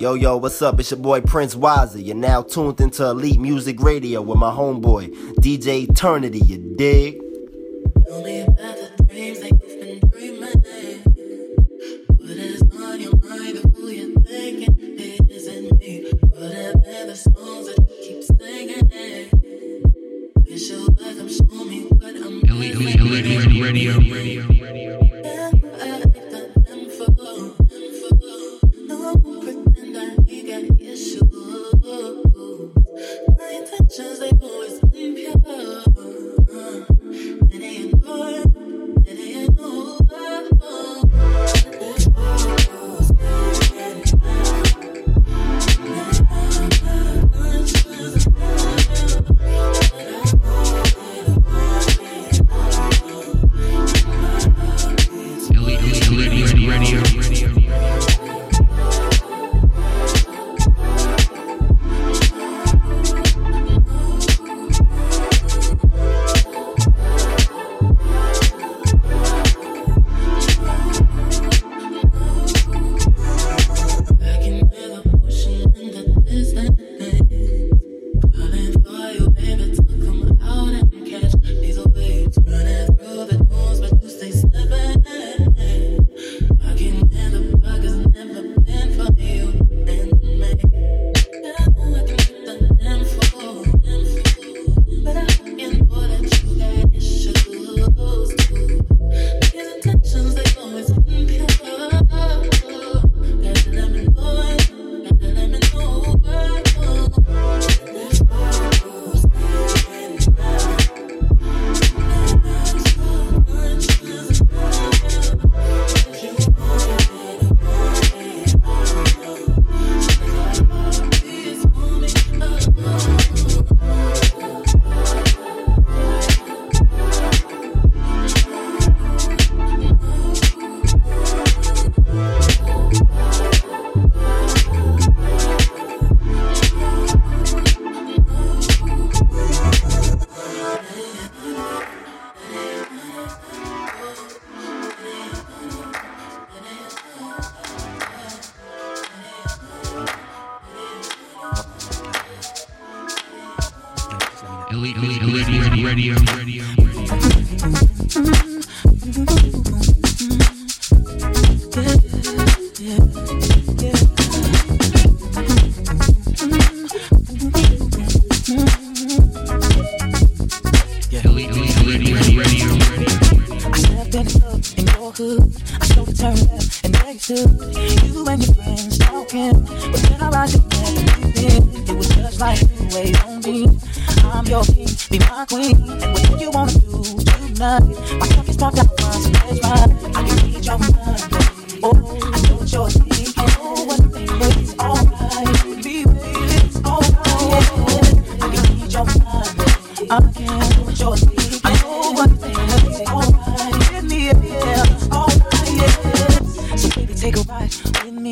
Yo, yo, what's up? It's your boy Prince Wiser. You're now tuned into Elite Music Radio with my homeboy, DJ Eternity, you dig? Tell me about the dreams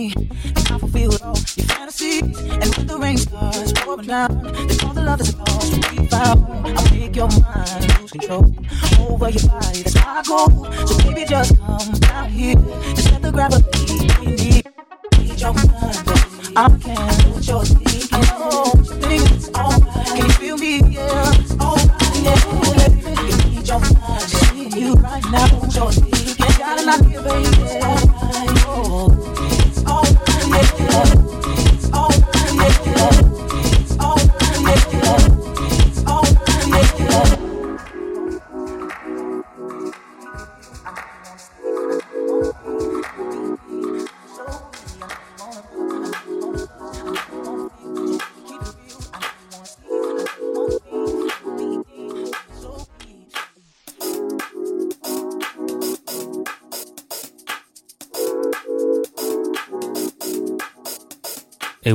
me and I fulfill all your fantasies. And when the rain starts pouring down, then all the love is lost will be found. I'll make your mind lose control over your body. That's my goal. So baby, just come down here. Just let the gravity in me. Need your mind, I can't what you're thinking. Oh,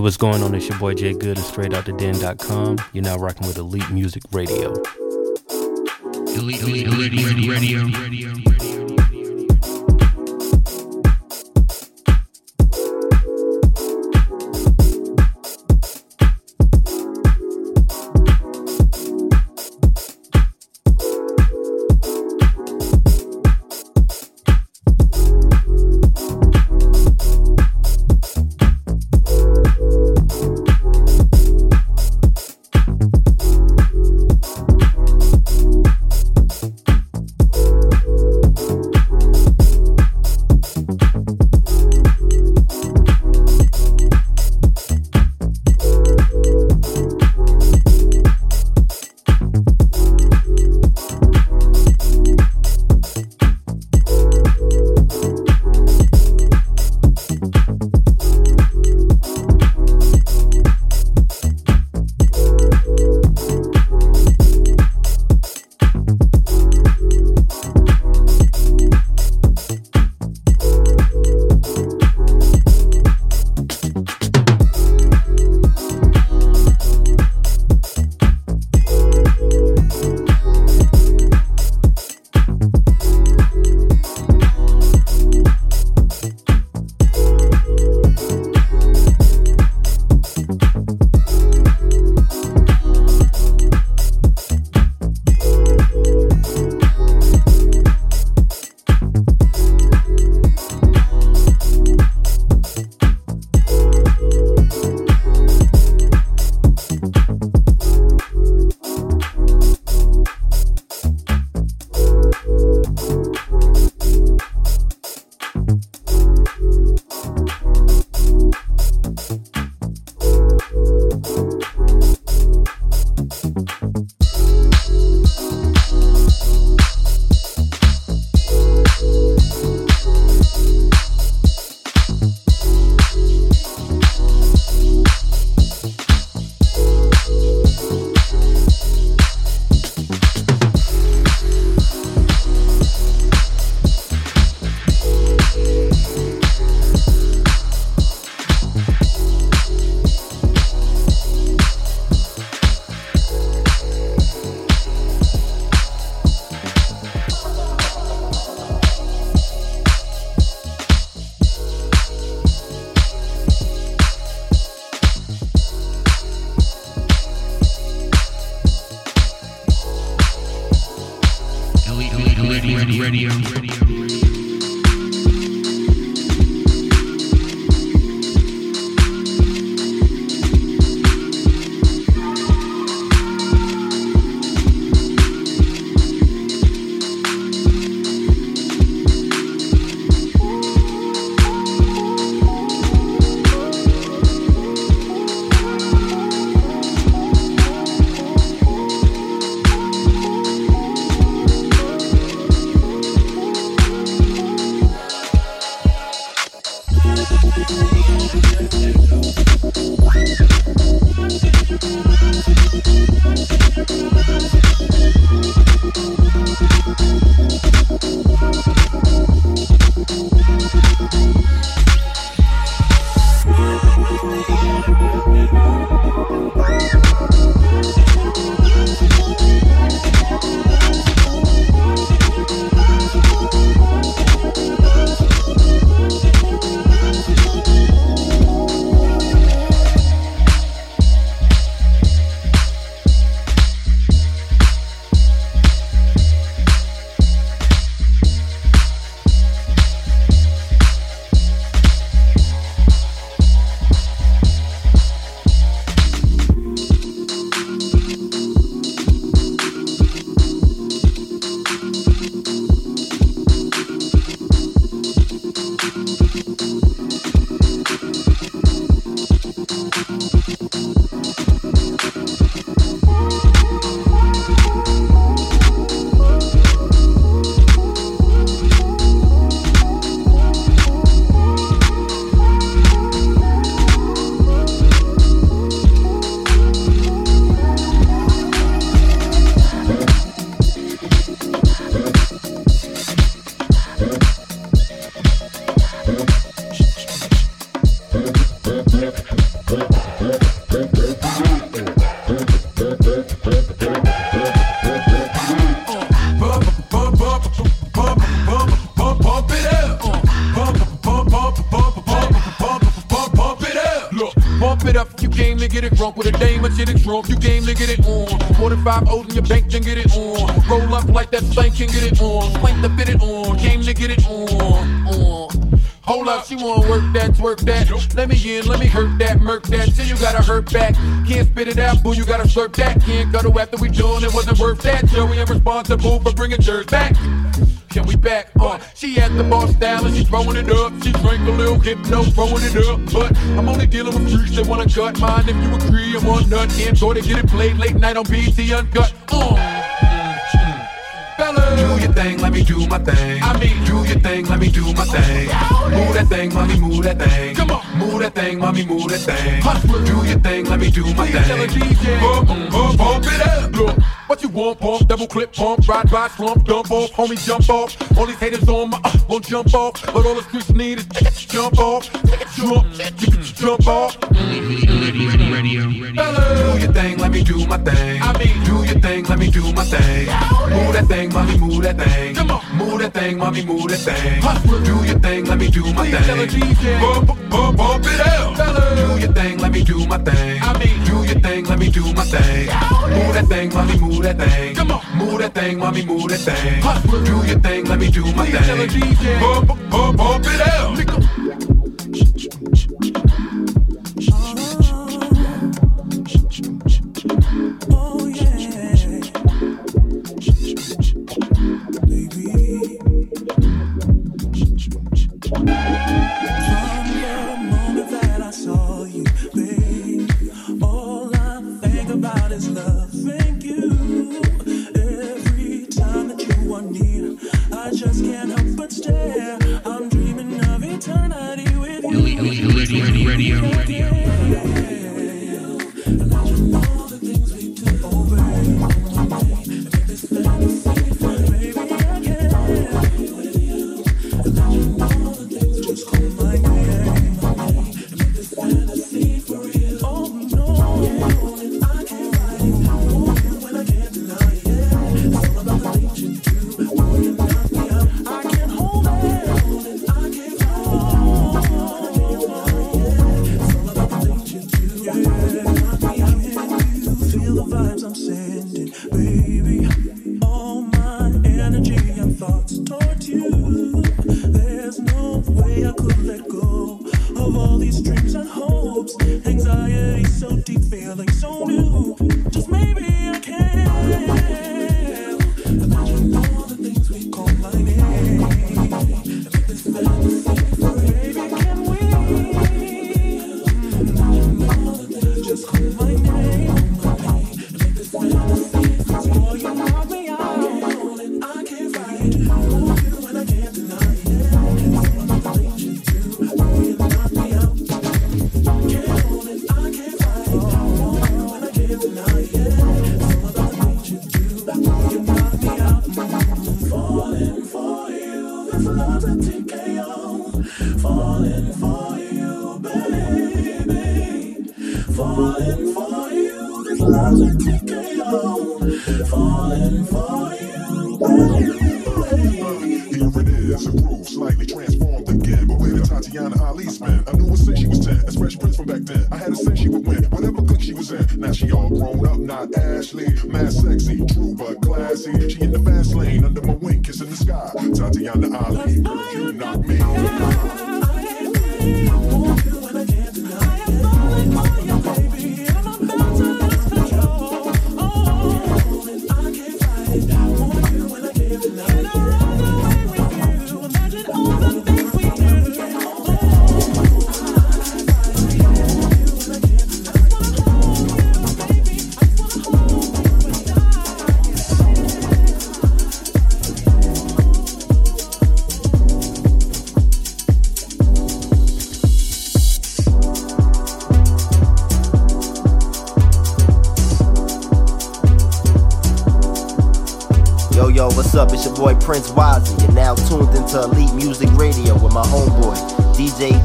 What's going on? It's your boy Jay Good of StraightOutTheDen.com. You're now rocking with Elite Music Radio. Elite, elite, elite. Elite, elite, elite radio, radio, radio. Can get it on. Spank to fit it on. Came to get it on. on. Hold up, she wanna work that, twerk that. Let me in, let me hurt that, murk that. Till you gotta hurt back. Can't spit it out, boo, you gotta slurp that. Can't cuddle after we done, it wasn't worth that. Joey, I'm responsible for bringing dirt back. Can we back? Uh, she at the bar style and she throwing it up. She drank a little hypno, throwing it up. But I'm only dealing with freaks that wanna cut mine. If you agree, I'm on nut. Go to get it played late night on BET Uncut. Uh. Fellas. Your thing, let me do my thing. I mean, do your thing, let me do my thing. Move that thing, mommy, move that thing. Come on, move that thing, mommy, move that thing. Do your thing, let me do my thing. Bump, bump, bump it up. Look, what you want, pump, double clip, pump, ride by, slump, dump off, homie, jump off. All these haters on my, uh, won't jump off. But all the streets need is jump off, jump, jump off. Radio, radio, radio. Do your thing, let me do my thing. I mean, do your thing, let me do my thing. Move that thing, mommy, move that thing. Come on, move that thing, mommy, move that thing. Do your thing, let me do my thing. Bump, bump, bump it out. Do your thing, let me do my thing. I mean, do your thing, let me do my thing. Move that thing, mommy, move that thing. Come on, move that thing, mommy, move that thing. Do your thing, let me do my thing. Bump, bump, bump it out. Oh yeah, way I could let go of all these dreams not Mad sexy, true but classy. She in the fast lane, under my wing, kissing the sky. Tatiana Ali, girl, you knock me.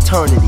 Eternity,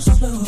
slow.